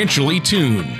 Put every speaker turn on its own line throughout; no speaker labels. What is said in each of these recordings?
financially tuned.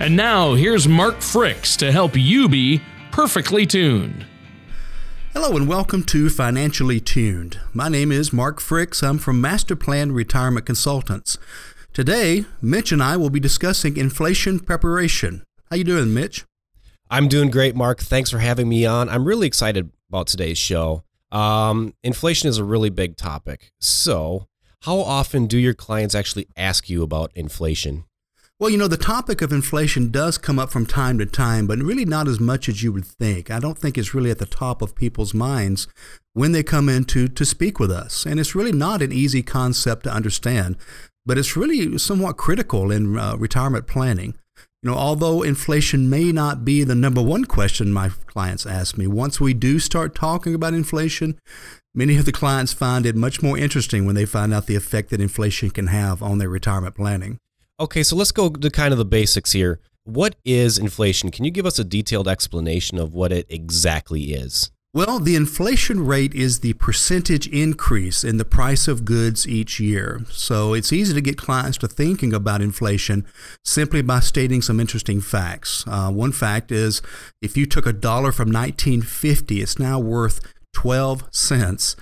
And now here's Mark Fricks to help you be perfectly tuned.
Hello and welcome to Financially Tuned. My name is Mark Fricks. I'm from Master Plan Retirement Consultants. Today, Mitch and I will be discussing inflation preparation. How you doing, Mitch?
I'm doing great, Mark. Thanks for having me on. I'm really excited about today's show. Um, inflation is a really big topic. So, how often do your clients actually ask you about inflation?
Well, you know, the topic of inflation does come up from time to time, but really not as much as you would think. I don't think it's really at the top of people's minds when they come in to, to speak with us. And it's really not an easy concept to understand, but it's really somewhat critical in uh, retirement planning. You know, although inflation may not be the number one question my clients ask me, once we do start talking about inflation, many of the clients find it much more interesting when they find out the effect that inflation can have on their retirement planning.
Okay, so let's go to kind of the basics here. What is inflation? Can you give us a detailed explanation of what it exactly is?
Well, the inflation rate is the percentage increase in the price of goods each year. So it's easy to get clients to thinking about inflation simply by stating some interesting facts. Uh, one fact is if you took a dollar from 1950, it's now worth 12 cents.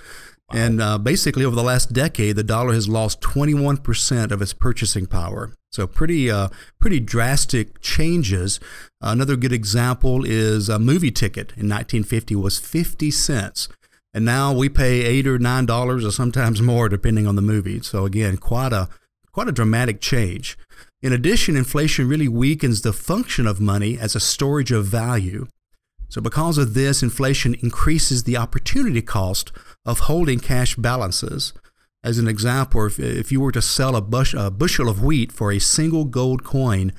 Wow. And uh, basically, over the last decade, the dollar has lost 21% of its purchasing power. So pretty, uh, pretty drastic changes. Another good example is a movie ticket in 1950 was 50 cents, and now we pay eight or nine dollars, or sometimes more, depending on the movie. So again, quite a quite a dramatic change. In addition, inflation really weakens the function of money as a storage of value. So because of this, inflation increases the opportunity cost of holding cash balances. As an example, if, if you were to sell a, bush, a bushel of wheat for a single gold coin,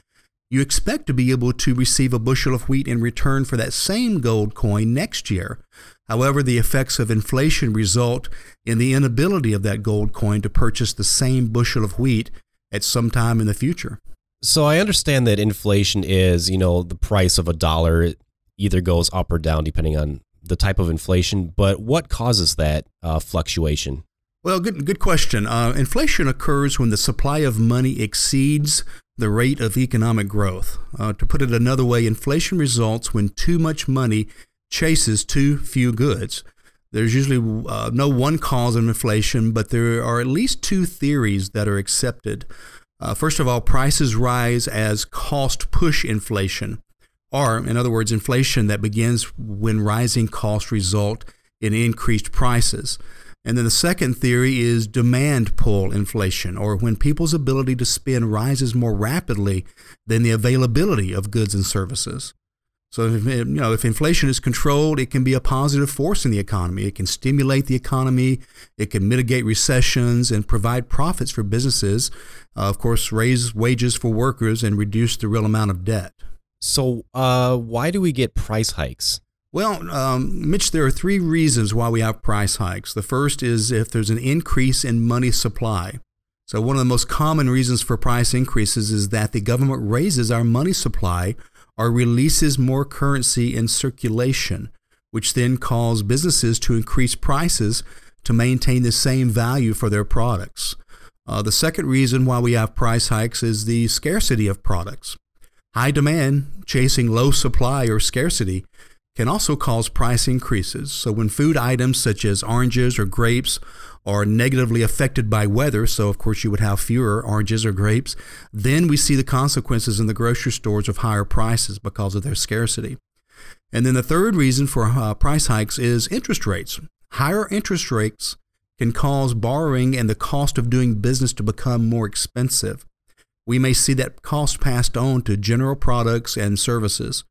you expect to be able to receive a bushel of wheat in return for that same gold coin next year. However, the effects of inflation result in the inability of that gold coin to purchase the same bushel of wheat at some time in the future.
So I understand that inflation is, you know, the price of a dollar either goes up or down depending on the type of inflation, but what causes that uh, fluctuation?
Well, good, good question. Uh, inflation occurs when the supply of money exceeds the rate of economic growth. Uh, to put it another way, inflation results when too much money chases too few goods. There's usually uh, no one cause of inflation, but there are at least two theories that are accepted. Uh, first of all, prices rise as cost push inflation, or, in other words, inflation that begins when rising costs result in increased prices. And then the second theory is demand pull inflation, or when people's ability to spend rises more rapidly than the availability of goods and services. So, if, you know, if inflation is controlled, it can be a positive force in the economy. It can stimulate the economy, it can mitigate recessions and provide profits for businesses. Uh, of course, raise wages for workers and reduce the real amount of debt.
So, uh, why do we get price hikes?
Well, um, Mitch, there are three reasons why we have price hikes. The first is if there's an increase in money supply. So, one of the most common reasons for price increases is that the government raises our money supply or releases more currency in circulation, which then cause businesses to increase prices to maintain the same value for their products. Uh, the second reason why we have price hikes is the scarcity of products. High demand chasing low supply or scarcity can also cause price increases. So, when food items such as oranges or grapes are negatively affected by weather, so of course you would have fewer oranges or grapes, then we see the consequences in the grocery stores of higher prices because of their scarcity. And then the third reason for uh, price hikes is interest rates. Higher interest rates can cause borrowing and the cost of doing business to become more expensive. We may see that cost passed on to general products and services.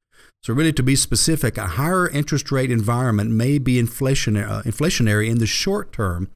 So, really, to be specific, a higher interest rate environment may be inflationary, uh, inflationary in the short term,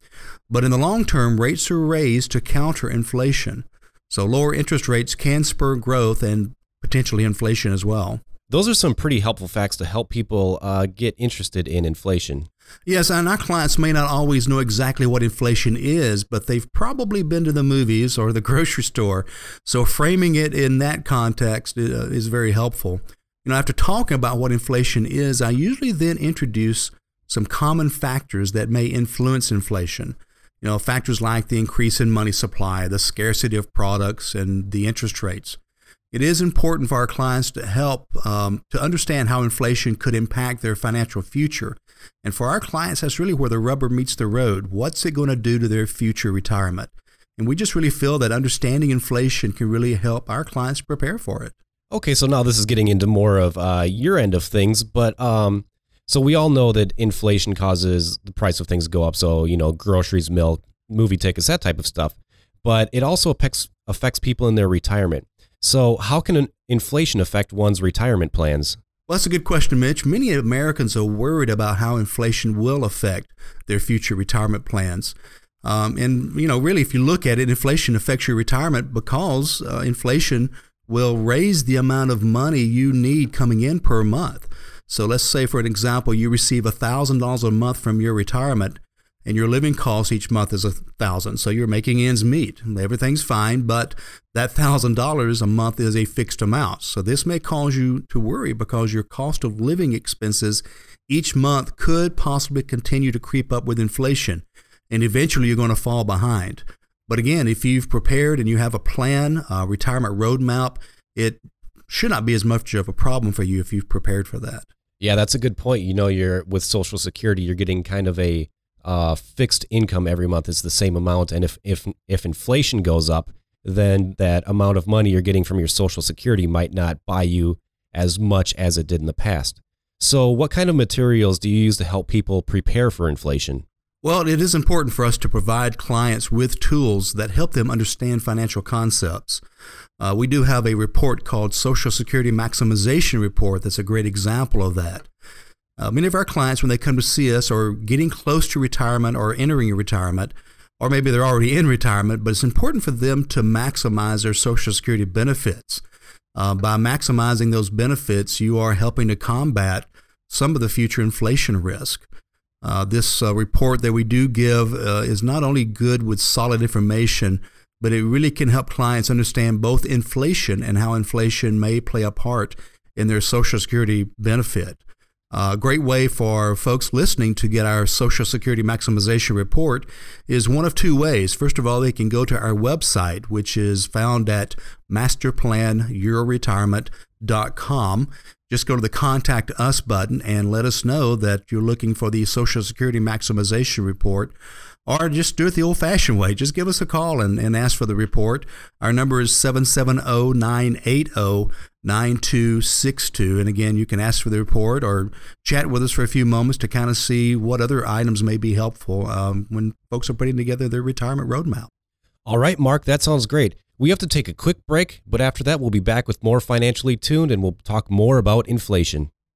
but in the long term, rates are raised to counter inflation. So, lower interest rates can spur growth and potentially inflation as well.
Those are some pretty helpful facts to help people uh, get interested in inflation.
Yes, and our clients may not always know exactly what inflation is, but they've probably been to the movies or the grocery store. So framing it in that context uh, is very helpful. You know, after talking about what inflation is, I usually then introduce some common factors that may influence inflation. You know, factors like the increase in money supply, the scarcity of products, and the interest rates. It is important for our clients to help um, to understand how inflation could impact their financial future. And for our clients, that's really where the rubber meets the road. What's it going to do to their future retirement? And we just really feel that understanding inflation can really help our clients prepare for it.
Okay, so now this is getting into more of uh, your end of things, but um, so we all know that inflation causes the price of things to go up. So you know, groceries, milk, movie tickets, that type of stuff. But it also affects affects people in their retirement. So, how can inflation affect one's retirement plans?
Well, that's a good question, Mitch. Many Americans are worried about how inflation will affect their future retirement plans. Um, and, you know, really, if you look at it, inflation affects your retirement because uh, inflation will raise the amount of money you need coming in per month. So let's say, for an example, you receive $1,000 a month from your retirement and your living cost each month is a thousand. So you're making ends meet. Everything's fine but that thousand dollars a month is a fixed amount. So this may cause you to worry because your cost of living expenses each month could possibly continue to creep up with inflation and eventually you're going to fall behind but again if you've prepared and you have a plan a retirement roadmap it should not be as much of a problem for you if you've prepared for that
yeah that's a good point you know you're with social security you're getting kind of a uh, fixed income every month is the same amount, and if if if inflation goes up, then that amount of money you're getting from your Social Security might not buy you as much as it did in the past. So, what kind of materials do you use to help people prepare for inflation?
Well, it is important for us to provide clients with tools that help them understand financial concepts. Uh, we do have a report called Social Security Maximization Report that's a great example of that. Uh, many of our clients, when they come to see us, are getting close to retirement or entering retirement, or maybe they're already in retirement, but it's important for them to maximize their Social Security benefits. Uh, by maximizing those benefits, you are helping to combat some of the future inflation risk. Uh, this uh, report that we do give uh, is not only good with solid information, but it really can help clients understand both inflation and how inflation may play a part in their Social Security benefit. Uh, a great way for folks listening to get our Social Security Maximization Report is one of two ways. First of all, they can go to our website, which is found at masterplanyourretirement.com. Just go to the Contact Us button and let us know that you're looking for the Social Security Maximization Report or just do it the old fashioned way. Just give us a call and, and ask for the report. Our number is 770 980 9262. And again, you can ask for the report or chat with us for a few moments to kind of see what other items may be helpful um, when folks are putting together their retirement roadmap.
All right, Mark, that sounds great. We have to take a quick break, but after that, we'll be back with more financially tuned and we'll talk more about inflation.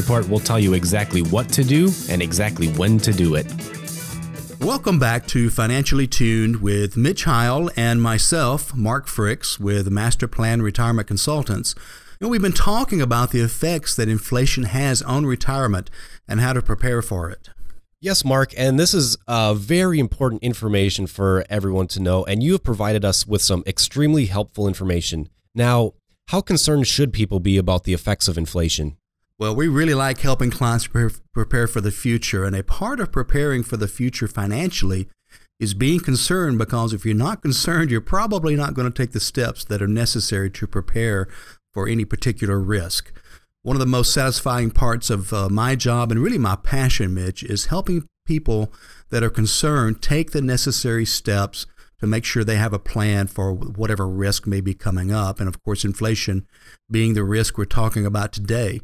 report will tell you exactly what to do and exactly when to do it.
Welcome back to Financially Tuned with Mitch Heil and myself, Mark Fricks, with Master Plan Retirement Consultants. You know, we've been talking about the effects that inflation has on retirement and how to prepare for it.
Yes, Mark, and this is uh, very important information for everyone to know, and you have provided us with some extremely helpful information. Now, how concerned should people be about the effects of inflation?
Well, we really like helping clients prepare for the future, and a part of preparing for the future financially is being concerned because if you're not concerned, you're probably not going to take the steps that are necessary to prepare for any particular risk. One of the most satisfying parts of uh, my job and really my passion, Mitch, is helping people that are concerned take the necessary steps to make sure they have a plan for whatever risk may be coming up. And of course, inflation being the risk we're talking about today.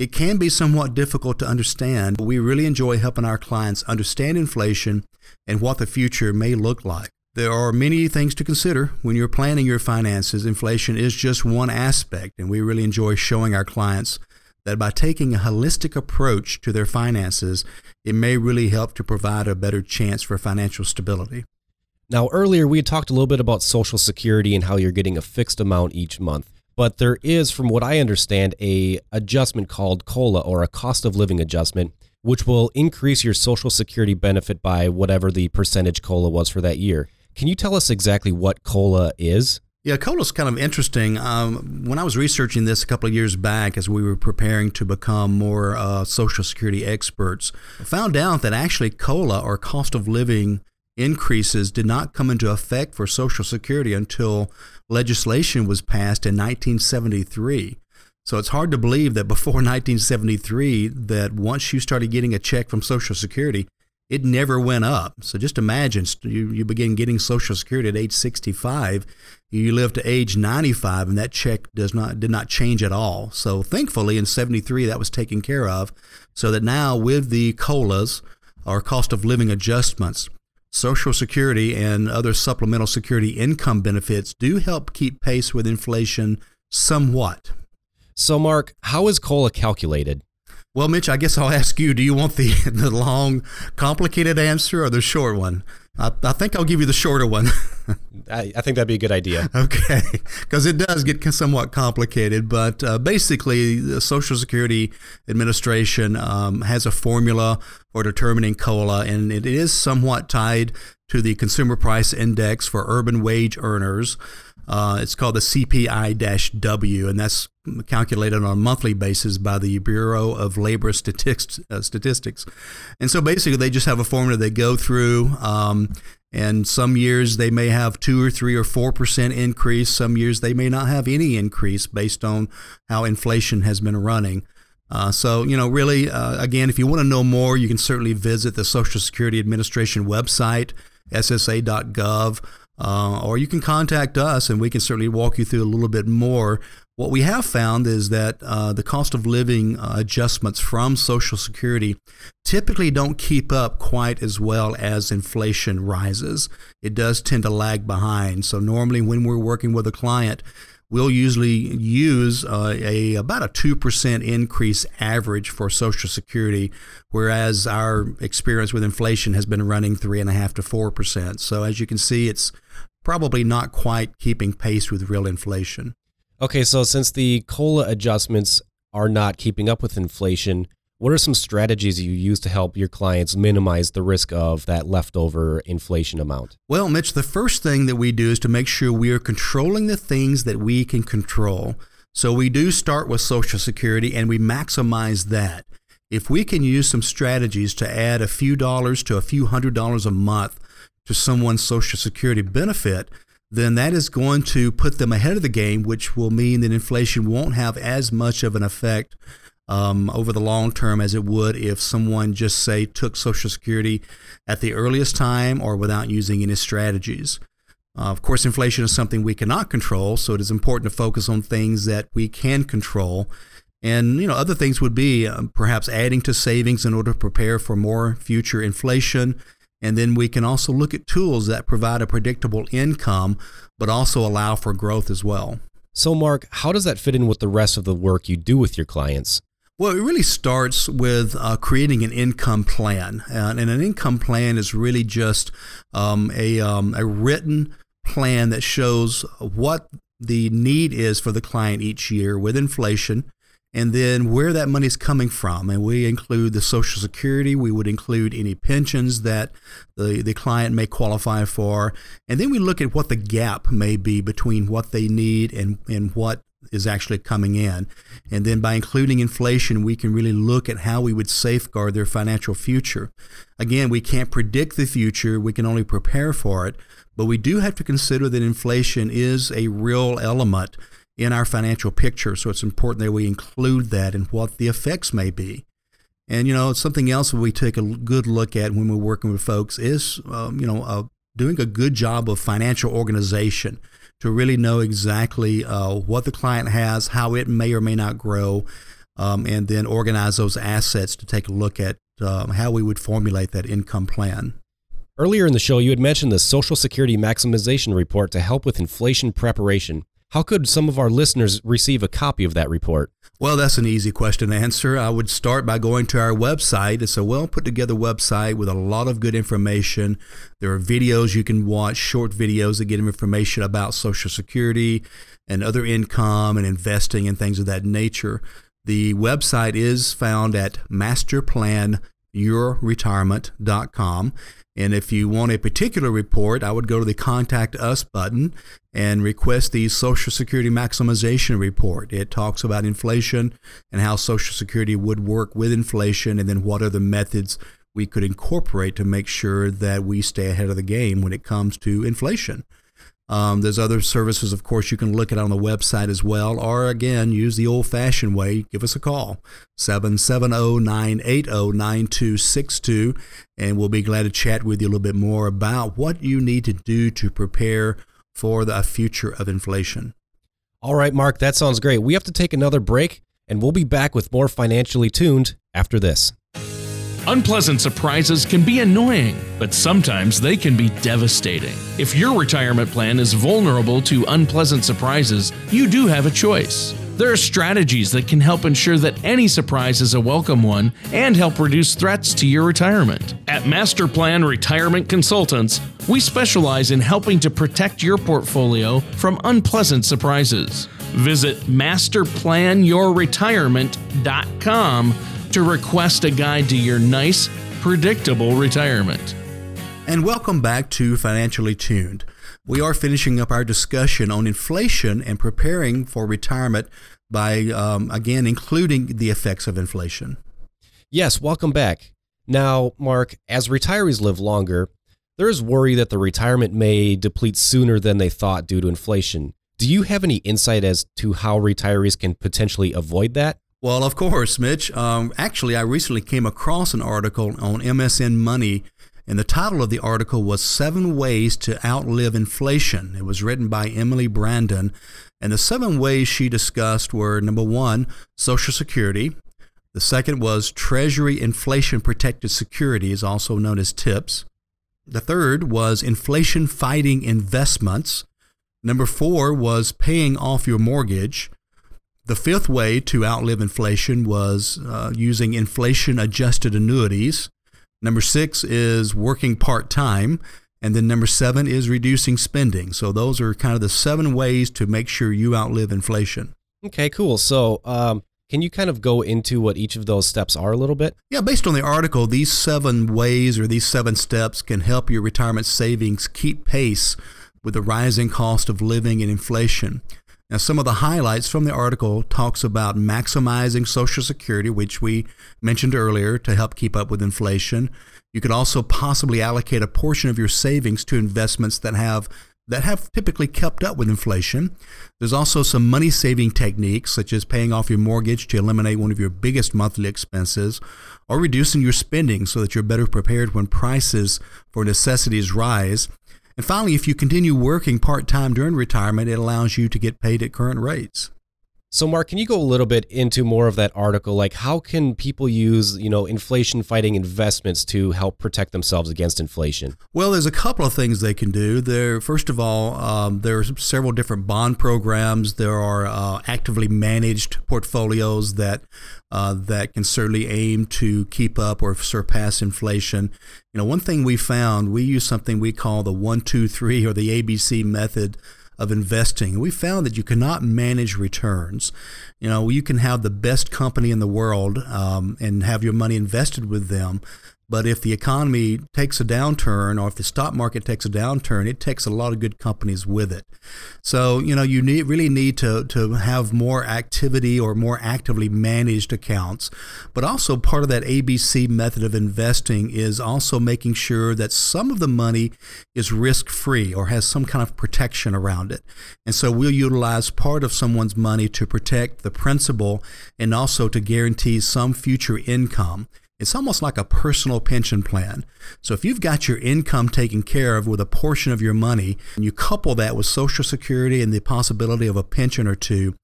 It can be somewhat difficult to understand, but we really enjoy helping our clients understand inflation and what the future may look like. There are many things to consider when you're planning your finances. Inflation is just one aspect, and we really enjoy showing our clients that by taking a holistic approach to their finances, it may really help to provide a better chance for financial stability.
Now, earlier we had talked a little bit about Social Security and how you're getting a fixed amount each month but there is, from what I understand, a adjustment called COLA or a cost of living adjustment, which will increase your Social Security benefit by whatever the percentage COLA was for that year. Can you tell us exactly what COLA is?
Yeah, COLA is kind of interesting. Um, when I was researching this a couple of years back, as we were preparing to become more uh, Social Security experts, I found out that actually COLA or cost of living increases did not come into effect for Social Security until legislation was passed in 1973. So it's hard to believe that before 1973, that once you started getting a check from Social Security, it never went up. So just imagine you, you begin getting Social Security at age 65, you live to age 95, and that check does not did not change at all. So thankfully, in 73, that was taken care of. So that now with the COLAs, or cost of living adjustments, Social Security and other supplemental security income benefits do help keep pace with inflation somewhat.
So, Mark, how is COLA calculated?
Well, Mitch, I guess I'll ask you do you want the, the long, complicated answer or the short one? I, I think I'll give you the shorter one.
I, I, think that'd be a good idea.
Okay, because it does get somewhat complicated. But uh, basically, the Social Security Administration um, has a formula for determining COLA, and it is somewhat tied to the Consumer Price Index for urban wage earners. Uh, it's called the CPI W, and that's calculated on a monthly basis by the Bureau of Labor Statistics. Uh, statistics. And so basically, they just have a formula they go through. Um, and some years they may have two or three or four percent increase. Some years they may not have any increase based on how inflation has been running. Uh, so, you know, really, uh, again, if you want to know more, you can certainly visit the Social Security Administration website, ssa.gov. Uh, or you can contact us and we can certainly walk you through a little bit more. What we have found is that uh, the cost of living uh, adjustments from Social Security typically don't keep up quite as well as inflation rises. It does tend to lag behind. So, normally, when we're working with a client, we'll usually use uh, a about a 2% increase average for social security whereas our experience with inflation has been running 3.5 to 4% so as you can see it's probably not quite keeping pace with real inflation.
Okay, so since the COLA adjustments are not keeping up with inflation, what are some strategies you use to help your clients minimize the risk of that leftover inflation amount?
Well, Mitch, the first thing that we do is to make sure we are controlling the things that we can control. So we do start with Social Security and we maximize that. If we can use some strategies to add a few dollars to a few hundred dollars a month to someone's Social Security benefit, then that is going to put them ahead of the game, which will mean that inflation won't have as much of an effect um, over the long term as it would if someone just, say, took Social Security at the earliest time or without using any strategies. Uh, of course, inflation is something we cannot control, so it is important to focus on things that we can control. And you know, other things would be um, perhaps adding to savings in order to prepare for more future inflation and then we can also look at tools that provide a predictable income, but also allow for growth as well.
So, Mark, how does that fit in with the rest of the work you do with your clients?
Well, it really starts with uh, creating an income plan. Uh, and an income plan is really just um, a, um, a written plan that shows what the need is for the client each year with inflation, and then where that money is coming from. And we include the Social Security, we would include any pensions that the, the client may qualify for. And then we look at what the gap may be between what they need and, and what is actually coming in. And then by including inflation, we can really look at how we would safeguard their financial future. Again, we can't predict the future, we can only prepare for it. But we do have to consider that inflation is a real element in our financial picture. So it's important that we include that and what the effects may be. And you know, something else that we take a good look at when we're working with folks is, um, you know, uh, doing a good job of financial organization to really know exactly uh, what the client has, how it may or may not grow, um, and then organize those assets to take a look at um, how we would formulate that income plan.
Earlier in the show, you had mentioned the Social Security Maximization Report to help with inflation preparation. How could some of our listeners receive a copy of that report?
Well, that's an easy question to answer. I would start by going to our website. It's a well put together website with a lot of good information. There are videos you can watch, short videos that get information about Social Security and other income and investing and things of that nature. The website is found at masterplanyourretirement.com. And if you want a particular report, I would go to the Contact Us button and request the Social Security Maximization Report. It talks about inflation and how Social Security would work with inflation, and then what are the methods we could incorporate to make sure that we stay ahead of the game when it comes to inflation. Um, there's other services, of course, you can look at on the website as well, or again, use the old fashioned way. Give us a call, 770 980 9262, and we'll be glad to chat with you a little bit more about what you need to do to prepare for the future of inflation.
All right, Mark, that sounds great. We have to take another break, and we'll be back with more financially tuned after this.
Unpleasant surprises can be annoying, but sometimes they can be devastating. If your retirement plan is vulnerable to unpleasant surprises, you do have a choice. There are strategies that can help ensure that any surprise is a welcome one and help reduce threats to your retirement. At Master Plan Retirement Consultants, we specialize in helping to protect your portfolio from unpleasant surprises. Visit masterplanyourretirement.com to request a guide to your nice, predictable retirement.
And welcome back to Financially Tuned. We are finishing up our discussion on inflation and preparing for retirement by, um, again, including the effects of inflation.
Yes, welcome back. Now, Mark, as retirees live longer, there is worry that the retirement may deplete sooner than they thought due to inflation. Do you have any insight as to how retirees can potentially avoid that?
Well, of course, Mitch. Um, actually, I recently came across an article on MSN Money, and the title of the article was Seven Ways to Outlive Inflation. It was written by Emily Brandon, and the seven ways she discussed were number one, Social Security. The second was Treasury Inflation Protected Securities, also known as TIPS. The third was inflation fighting investments. Number four was paying off your mortgage. The fifth way to outlive inflation was uh, using inflation adjusted annuities. Number six is working part time. And then number seven is reducing spending. So those are kind of the seven ways to make sure you outlive inflation.
Okay, cool. So, um, can you kind of go into what each of those steps are a little bit?
Yeah, based on the article, these seven ways or these seven steps can help your retirement savings keep pace with the rising cost of living and inflation. Now, some of the highlights from the article talks about maximizing Social Security, which we mentioned earlier, to help keep up with inflation. You could also possibly allocate a portion of your savings to investments that have that have typically kept up with inflation. There's also some money saving techniques, such as paying off your mortgage to eliminate one of your biggest monthly expenses, or reducing your spending so that you're better prepared when prices for necessities rise. And finally, if you continue working part time during retirement, it allows you to get paid at current rates.
So, Mark, can you go a little bit into more of that article? Like, how can people use, you know, inflation fighting investments to help protect themselves against inflation?
Well, there's a couple of things they can do. There, first of all, um, there are several different bond programs. There are uh, actively managed portfolios that uh, that can certainly aim to keep up or surpass inflation. You know, one thing we found, we use something we call the one, two, three, or the ABC method of investing. We found that you cannot manage returns. You know, you can have the best company in the world um, and have your money invested with them, but if the economy takes a downturn or if the stock market takes a downturn, it takes a lot of good companies with it. So, you know, you need, really need to, to have more activity or more actively managed accounts. But also, part of that ABC method of investing is also making sure that some of the money is risk free or has some kind of protection around it. And so, we'll utilize part of someone's money to protect the principal and also to guarantee some future income. It's almost like a personal pension plan. So if you've got your income taken care of with a portion of your money, and you couple that with Social Security and the possibility of a pension or two,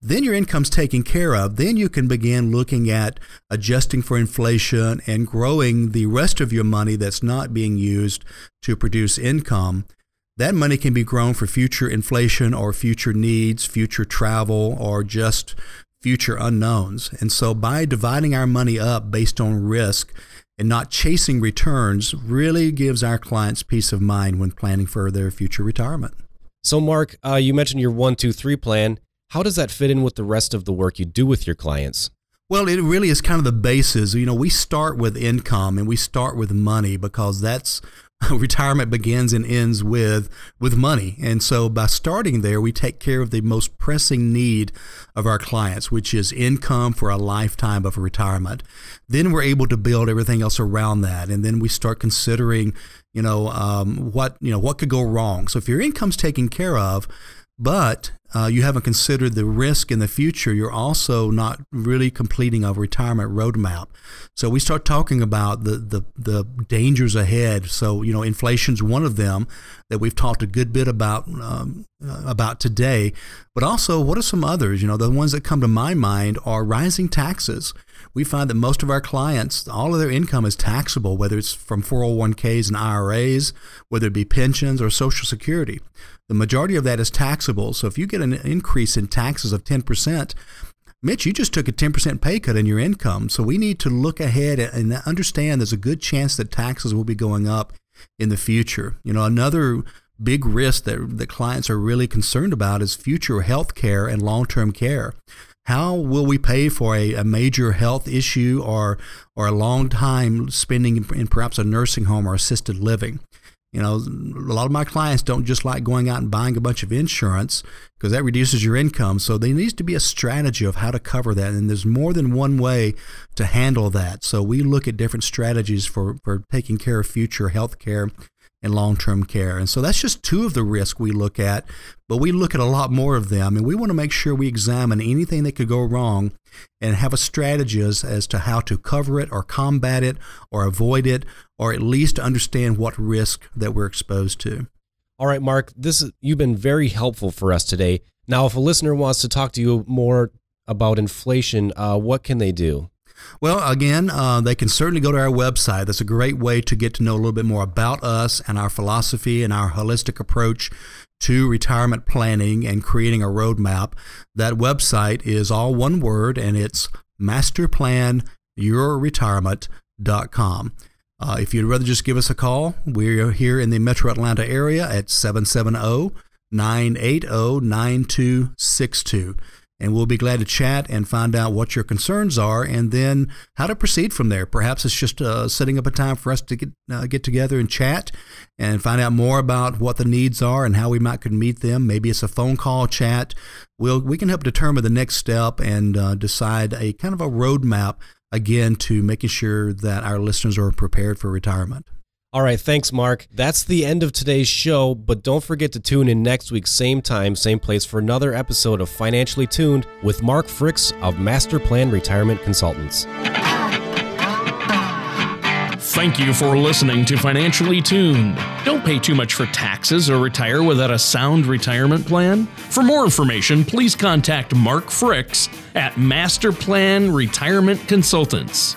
then your income's taken care of. Then you can begin looking at adjusting for inflation and growing the rest of your money that's not being used to produce income. That money can be grown for future inflation or future needs, future travel, or just future unknowns. And so by dividing our money up based on risk and not chasing returns really gives our clients peace of mind when planning for their future retirement.
So, Mark, uh, you mentioned your one, two, three plan. How does that fit in with the rest of the work you do with your clients?
Well, it really is kind of the basis. You know, we start with income and we start with money because that's retirement begins and ends with with money. And so by starting there, we take care of the most pressing need of our clients, which is income for a lifetime of retirement. Then we're able to build everything else around that, and then we start considering, you know, um, what you know what could go wrong. So if your income's taken care of, but uh, you haven't considered the risk in the future, you're also not really completing a retirement roadmap. So we start talking about the, the, the dangers ahead. So, you know, inflation's one of them that we've talked a good bit about um, uh, about today. But also, what are some others? You know, the ones that come to my mind are rising taxes. We find that most of our clients, all of their income is taxable, whether it's from 401ks and IRAs, whether it be pensions or Social Security. The majority of that is taxable. So if you get an increase in taxes of 10%, Mitch, you just took a 10% pay cut in your income. So we need to look ahead and understand there's a good chance that taxes will be going up in the future. You know, another big risk that, that clients are really concerned about is future health care and long term care. How will we pay for a, a major health issue or, or a long time spending in perhaps a nursing home or assisted living? You know, a lot of my clients don't just like going out and buying a bunch of insurance because that reduces your income. So there needs to be a strategy of how to cover that. And there's more than one way to handle that. So we look at different strategies for, for taking care of future health care and long term care. And so that's just two of the risks we look at, but we look at a lot more of them. And we want to make sure we examine anything that could go wrong and have a strategy as, to how to cover it or combat it or avoid it or at least understand what risk that we're exposed to.
All right, Mark, this is, you've been very helpful for us today. Now, if a listener wants to talk to you more about inflation, uh, what can they do?
Well, again, uh, they can certainly go to our website. That's a great way to get to know a little bit more about us and our philosophy and our holistic approach to retirement planning and creating a roadmap. That website is all one word and it's masterplanyourretirement.com. Uh, if you'd rather just give us a call, we're here in the metro Atlanta area at 770 980 9262. And we'll be glad to chat and find out what your concerns are and then how to proceed from there. Perhaps it's just uh, setting up a time for us to get, uh, get together and chat and find out more about what the needs are and how we might could meet them. Maybe it's a phone call chat. We'll, we can help determine the next step and uh, decide a kind of a roadmap again to making sure that our listeners are prepared for retirement.
All right, thanks, Mark. That's the end of today's show, but don't forget to tune in next week, same time, same place, for another episode of Financially Tuned with Mark Fricks of Master Plan Retirement Consultants.
Thank you for listening to Financially Tuned. Don't pay too much for taxes or retire without a sound retirement plan. For more information, please contact Mark Fricks at Master Plan Retirement Consultants.